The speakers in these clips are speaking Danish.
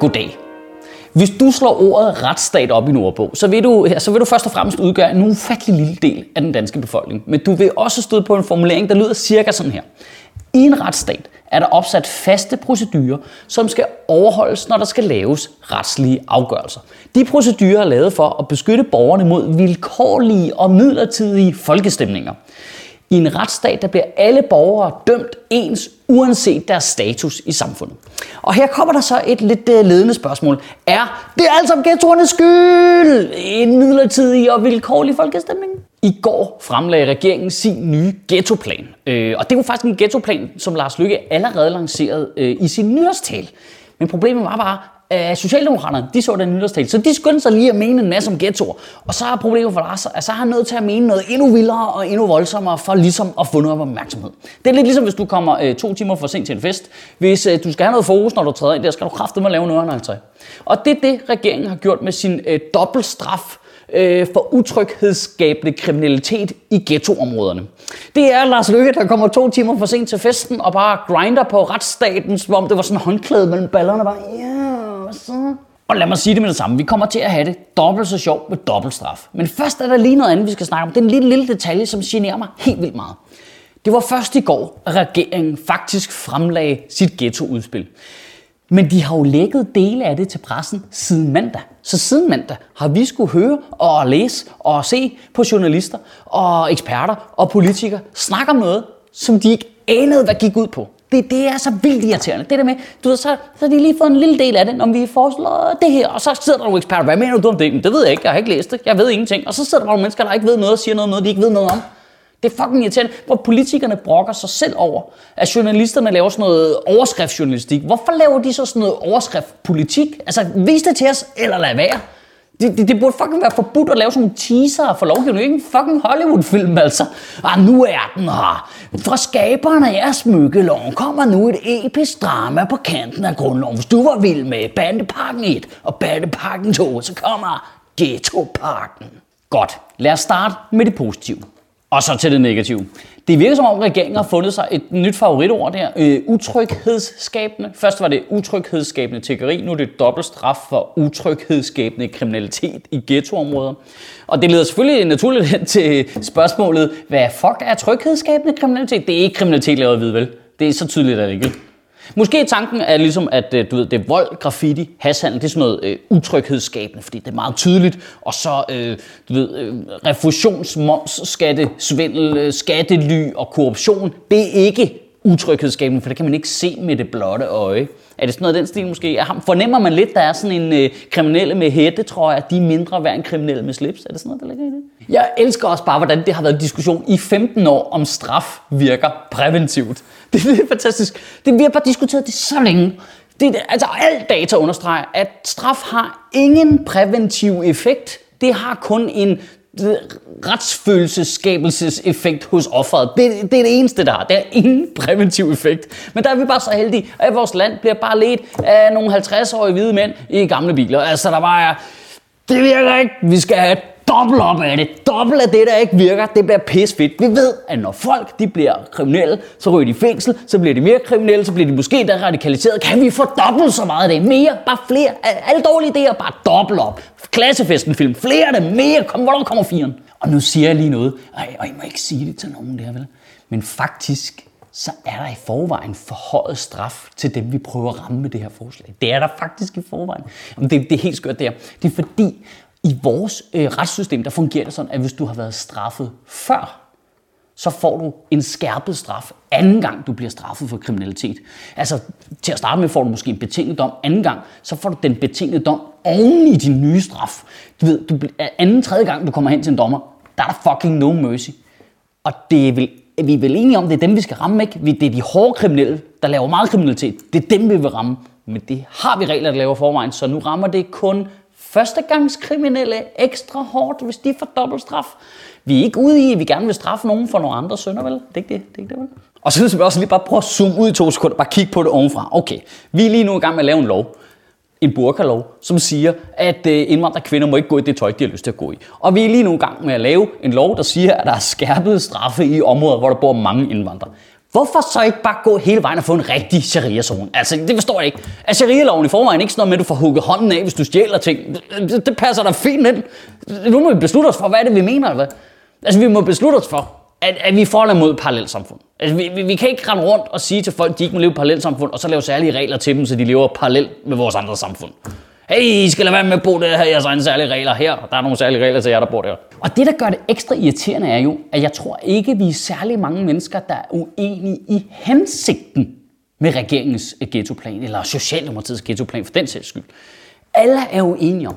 Goddag. Hvis du slår ordet retsstat op i en ordbog, så vil, du, så vil du først og fremmest udgøre en ufattelig lille del af den danske befolkning. Men du vil også støde på en formulering, der lyder cirka sådan her. I en retsstat er der opsat faste procedurer, som skal overholdes, når der skal laves retslige afgørelser. De procedurer er lavet for at beskytte borgerne mod vilkårlige og midlertidige folkestemninger. I en retsstat der bliver alle borgere dømt ens, uanset deres status i samfundet. Og her kommer der så et lidt øh, ledende spørgsmål. Er det altså ghettoernes skyld? En midlertidig og vilkårlig folkestemning? I går fremlagde regeringen sin nye ghettoplan. Øh, og det var faktisk en ghettoplan, som Lars Lykke allerede lancerede øh, i sin nytårstal. Men problemet var bare, øh, Socialdemokraterne, de så den nytårstale, så de skyndte sig lige at mene en masse om ghettoer. Og så er problemet for Lars, at så er han nødt til at mene noget endnu vildere og endnu voldsommere for ligesom at få noget opmærksomhed. Det er lidt ligesom, hvis du kommer øh, to timer for sent til en fest. Hvis øh, du skal have noget fokus, når du træder ind der, skal du kraftedeme lave noget altså. Og det er det, regeringen har gjort med sin øh, dobbeltstraf øh, for utryghedsskabende kriminalitet i ghettoområderne. Det er Lars Løkke, der kommer to timer for sent til festen og bare grinder på retsstaten, som om det var sådan en håndklæde mellem ballerne. Bare, ja, så? Og lad mig sige det med det samme. Vi kommer til at have det dobbelt så sjovt med dobbelt straf. Men først er der lige noget andet, vi skal snakke om. Det er en lille, lille detalje, som generer mig helt vildt meget. Det var først i går, at regeringen faktisk fremlagde sit ghettoudspil. Men de har jo lækket dele af det til pressen siden mandag. Så siden mandag har vi skulle høre og læse og se på journalister og eksperter og politikere snakke om noget, som de ikke anede, hvad gik ud på. Det, det er så vildt irriterende. Det der med, du ved, så, så har de lige fået en lille del af det, når vi foreslår det her, og så sidder der nogle eksperter, hvad mener du om det? Det ved jeg ikke, jeg har ikke læst det, jeg ved ingenting. Og så sidder der nogle mennesker, der ikke ved noget og siger noget, noget de ikke ved noget om. Det er fucking irriterende, hvor politikerne brokker sig selv over, at journalisterne laver sådan noget overskriftsjournalistik. Hvorfor laver de så sådan noget overskriftpolitik? Altså, vis det til os, eller lad være. Det, det, det burde fucking være forbudt at lave sådan nogle teaser for lovgivning. Ikke en fucking Hollywood-film, altså. Ah, nu er den her. Fra skaberne af smykkeloven kommer nu et episk drama på kanten af grundloven. Hvis du var vild med Bandeparken 1 og Bandeparken 2, så kommer Ghetto-parken. Godt, lad os starte med det positive. Og så til det negative. Det virker som om regeringen har fundet sig et nyt favoritord der. Øh, utryghedsskabende. Først var det utryghedsskabende tiggeri, nu er det dobbelt straf for utryghedsskabende kriminalitet i ghettoområder. Og det leder selvfølgelig naturligt hen til spørgsmålet, hvad fuck er tryghedsskabende kriminalitet? Det er ikke kriminalitet lavet ved, vel? Det er så tydeligt, at det ikke Måske tanken er ligesom, at øh, du ved, det er vold, graffiti, hashandel, det er sådan noget øh, utryghedsskabende, fordi det er meget tydeligt. Og så øh, du ved, øh, refusionsmoms, skatte, svindel, øh, skattely og korruption, det er ikke utryghedsskabende, for det kan man ikke se med det blotte øje. Er det sådan noget den stil måske? Fornemmer man lidt, der er sådan en øh, kriminelle med hætte, tror jeg, at de er mindre værd end kriminelle med slips? Er det sådan noget, der ligger i det? Jeg elsker også bare, hvordan det har været en diskussion i 15 år, om straf virker præventivt. Det, det er fantastisk. Det, vi har bare diskuteret det så længe. Det, altså, alt data understreger, at straf har ingen præventiv effekt. Det har kun en retsfølelsesskabelseseffekt hos offeret. Det, det er det eneste, der har. Det er ingen præventiv effekt. Men der er vi bare så heldige, at vores land bliver bare ledt af nogle 50-årige hvide mænd i gamle biler. Altså, der bare er, det virker ikke. Vi skal have dobbelt op af det. Dobbelt af det, der ikke virker, det bliver fedt. Vi ved, at når folk de bliver kriminelle, så ryger de i fængsel, så bliver de mere kriminelle, så bliver de måske der radikaliseret. Kan vi få dobbelt så meget af det? Mere, bare flere. Alle dårlige idéer, bare dobbelt op. Klassefesten film, flere af det, mere. Kom, hvornår kommer firen? Og nu siger jeg lige noget. Ej, og I må ikke sige det til nogen der, vel? Men faktisk, så er der i forvejen forhøjet straf til dem, vi prøver at ramme med det her forslag. Det er der faktisk i forvejen. Det, det er helt skørt der. Det er fordi, i vores øh, retssystem, der fungerer det sådan, at hvis du har været straffet før, så får du en skærpet straf anden gang, du bliver straffet for kriminalitet. Altså, til at starte med får du måske en betinget dom. Anden gang, så får du den betingede dom oven i din nye straf. Du ved, du, øh, anden, tredje gang, du kommer hen til en dommer, der er der fucking no mercy. Og det er vel, vi er vel enige om, det er dem, vi skal ramme, ikke? Det er de hårde kriminelle, der laver meget kriminalitet. Det er dem, vi vil ramme. Men det har vi regler, der laver forvejen, så nu rammer det kun førstegangskriminelle ekstra hårdt, hvis de får dobbelt straf. Vi er ikke ude i, at vi gerne vil straffe nogen for nogle andre sønder, vel? Det er ikke det, det, er ikke det vel? Og så synes jeg også lige bare prøve at zoome ud i to sekunder, bare kigge på det ovenfra. Okay, vi er lige nu i gang med at lave en lov, en burkalov, som siger, at øh, indvandrerkvinder må ikke gå i det tøj, de har lyst til at gå i. Og vi er lige nu i gang med at lave en lov, der siger, at der er skærpede straffe i områder, hvor der bor mange indvandrere. Hvorfor så ikke bare gå hele vejen og få en rigtig sharia-zone? Altså, det forstår jeg ikke. Er sharia-loven i forvejen ikke sådan noget med, at du får hugget hånden af, hvis du stjæler ting? Det, det passer da fint ind. Nu må vi beslutte os for, hvad er det, vi mener, eller hvad? Altså, vi må beslutte os for, at, at vi får mod parallelt samfund. Altså, vi, vi, vi kan ikke rende rundt og sige til folk, at de ikke må leve parallelt samfund, og så lave særlige regler til dem, så de lever parallelt med vores andre samfund. Hey, I skal lade være med at bo der her, jeg har en særlige regler her. Der er nogle særlige regler til jer, der bor der. Og det, der gør det ekstra irriterende, er jo, at jeg tror ikke, vi er særlig mange mennesker, der er uenige i hensigten med regeringens øh, ghettoplan, eller Socialdemokratiets ghettoplan for den sags skyld. Alle er uenige om,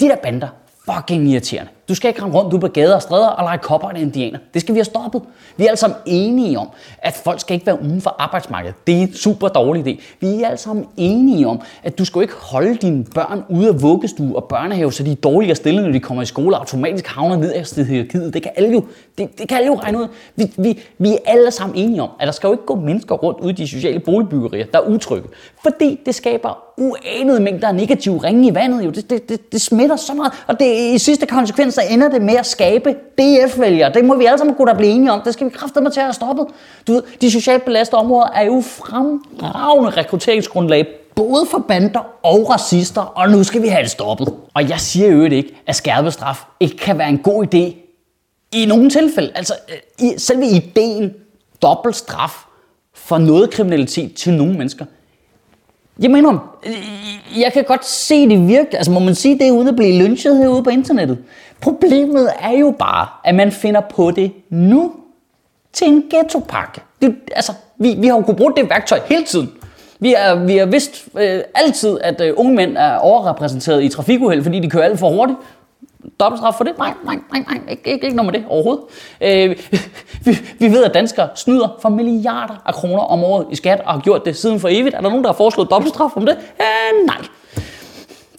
de der bander, fucking irriterende. Du skal ikke ramme rundt ude på gader og stræder og lege kopper af indianer. Det skal vi have stoppet. Vi er alle sammen enige om, at folk skal ikke være uden for arbejdsmarkedet. Det er en super dårlig idé. Vi er alle sammen enige om, at du skal ikke holde dine børn ude af vuggestue og børnehave, så de er dårligere stillet, når de kommer i skole og automatisk havner ned af hierarkiet. Det kan alle jo, det, det kan alle jo regne ud. Vi, vi, vi er alle sammen enige om, at der skal jo ikke gå mennesker rundt ud i de sociale boligbyggerier, der er utrygge. Fordi det skaber uanede mængder af negative ringe i vandet. Jo. Det, det, det, det smitter så meget, og det, i sidste konsekvens, så ender det med at skabe DF-vælgere. Det må vi alle sammen kunne blive enige om. Det skal vi kraftedeme til at have stoppet. Du ved, de socialt belastede områder er jo fremragende rekrutteringsgrundlag både for bander og racister, og nu skal vi have det stoppet. Og jeg siger jo ikke, at skærpet straf ikke kan være en god idé i nogle tilfælde. Altså, øh, i, selve ideen dobbelt straf for noget kriminalitet til nogle mennesker, jeg mener, jeg kan godt se det virke. Altså må man sige det uden at blive lynchet herude på internettet. Problemet er jo bare, at man finder på det nu til en ghettopakke. Det, altså, vi, vi har jo kunnet bruge det værktøj hele tiden. Vi har, vi har vidst øh, altid, at øh, unge mænd er overrepræsenteret i trafikuheld, fordi de kører alt for hurtigt dobbeltstraf for det? Nej, nej, nej, nej, ikke, ikke, ikke noget med det overhovedet. Øh, vi, vi ved, at danskere snyder for milliarder af kroner om året i skat, og har gjort det siden for evigt. Er der nogen, der har foreslået dobbeltstraf om det? Øh, nej.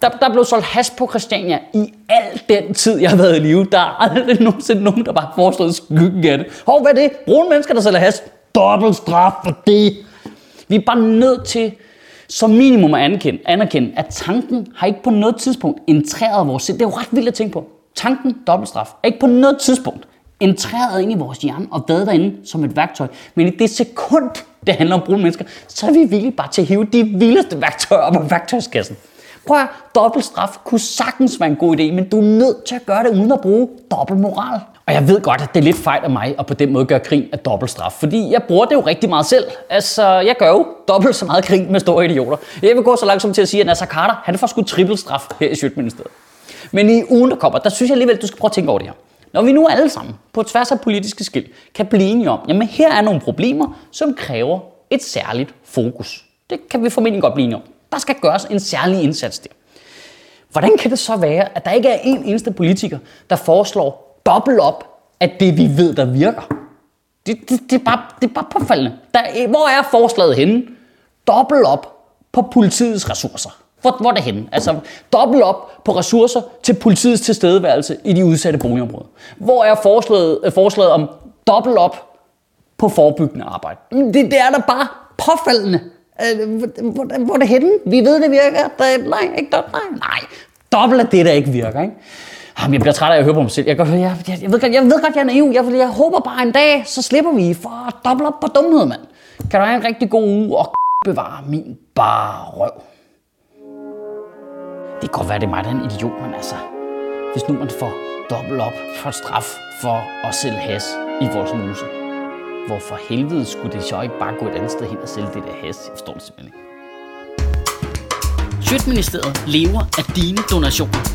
Der, der blev solgt has på Christiania i al den tid, jeg har været i live. Der er aldrig nogensinde nogen, der bare har foreslået skyggen af det. Hov, hvad er det? Brune mennesker, der sælger has. Dobbeltstraf for det. Vi er bare nødt til som minimum at anerkende, anerkende, at tanken har ikke på noget tidspunkt entreret vores sind. Det er jo ret vildt at tænke på. Tanken, dobbeltstraf, er ikke på noget tidspunkt entreret ind i vores hjerne og været derinde som et værktøj. Men i det sekund, det handler om brune mennesker, så er vi villige bare til at hive de vildeste værktøjer op af værktøjskassen. Prøv at dobbeltstraf kunne sagtens være en god idé, men du er nødt til at gøre det uden at bruge dobbelt moral. Og jeg ved godt, at det er lidt fejl af mig at på den måde gøre grin af dobbeltstraf, fordi jeg bruger det jo rigtig meget selv. Altså, jeg gør jo dobbelt så meget grin med store idioter. Jeg vil gå så langt som til at sige, at Nasser Carter, han får sgu trippelstraf her i Sjøtministeriet. Men i ugen, der kommer, der synes jeg alligevel, at du skal prøve at tænke over det her. Når vi nu alle sammen, på tværs af politiske skil, kan blive enige om, jamen her er nogle problemer, som kræver et særligt fokus. Det kan vi formentlig godt blive enige om. Der skal gøres en særlig indsats der. Hvordan kan det så være, at der ikke er en eneste politiker, der foreslår boble op af det, vi ved, der virker? Det, det, det, er, bare, det er bare påfaldende. Der, hvor er forslaget henne? Dobbelt op på politiets ressourcer. Hvor, hvor er det henne? Altså dobbelt op på ressourcer til politiets tilstedeværelse i de udsatte boligområder. Hvor er forslaget, øh, forslaget om dobbelt op på forebyggende arbejde? Det, det er da bare påfaldende. Øh, hvor, hvor er det henne? Vi ved, det virker. Der, nej, ikke dobbelt. Nej, nej. Dobbelt af det, der ikke virker. Ikke? Ah, Jamen, jeg bliver træt af at høre på mig selv. Jeg, jeg, jeg, jeg, ved, godt, jeg ved godt, jeg er naiv. Jeg, jeg håber bare en dag, så slipper vi for at dobbelt op på dumhed, mand. Kan du have en rigtig god uge og bevare min bare røv. Det kan godt være, det er mig, der er en idiot, men altså, hvis nu man får dobbelt op for straf for at sælge has i vores Voldsmose, hvorfor helvede skulle det så ikke bare gå et andet sted hen og sælge det der has? Jeg forstår det simpelthen ikke. Sjøtministeriet lever af dine donationer.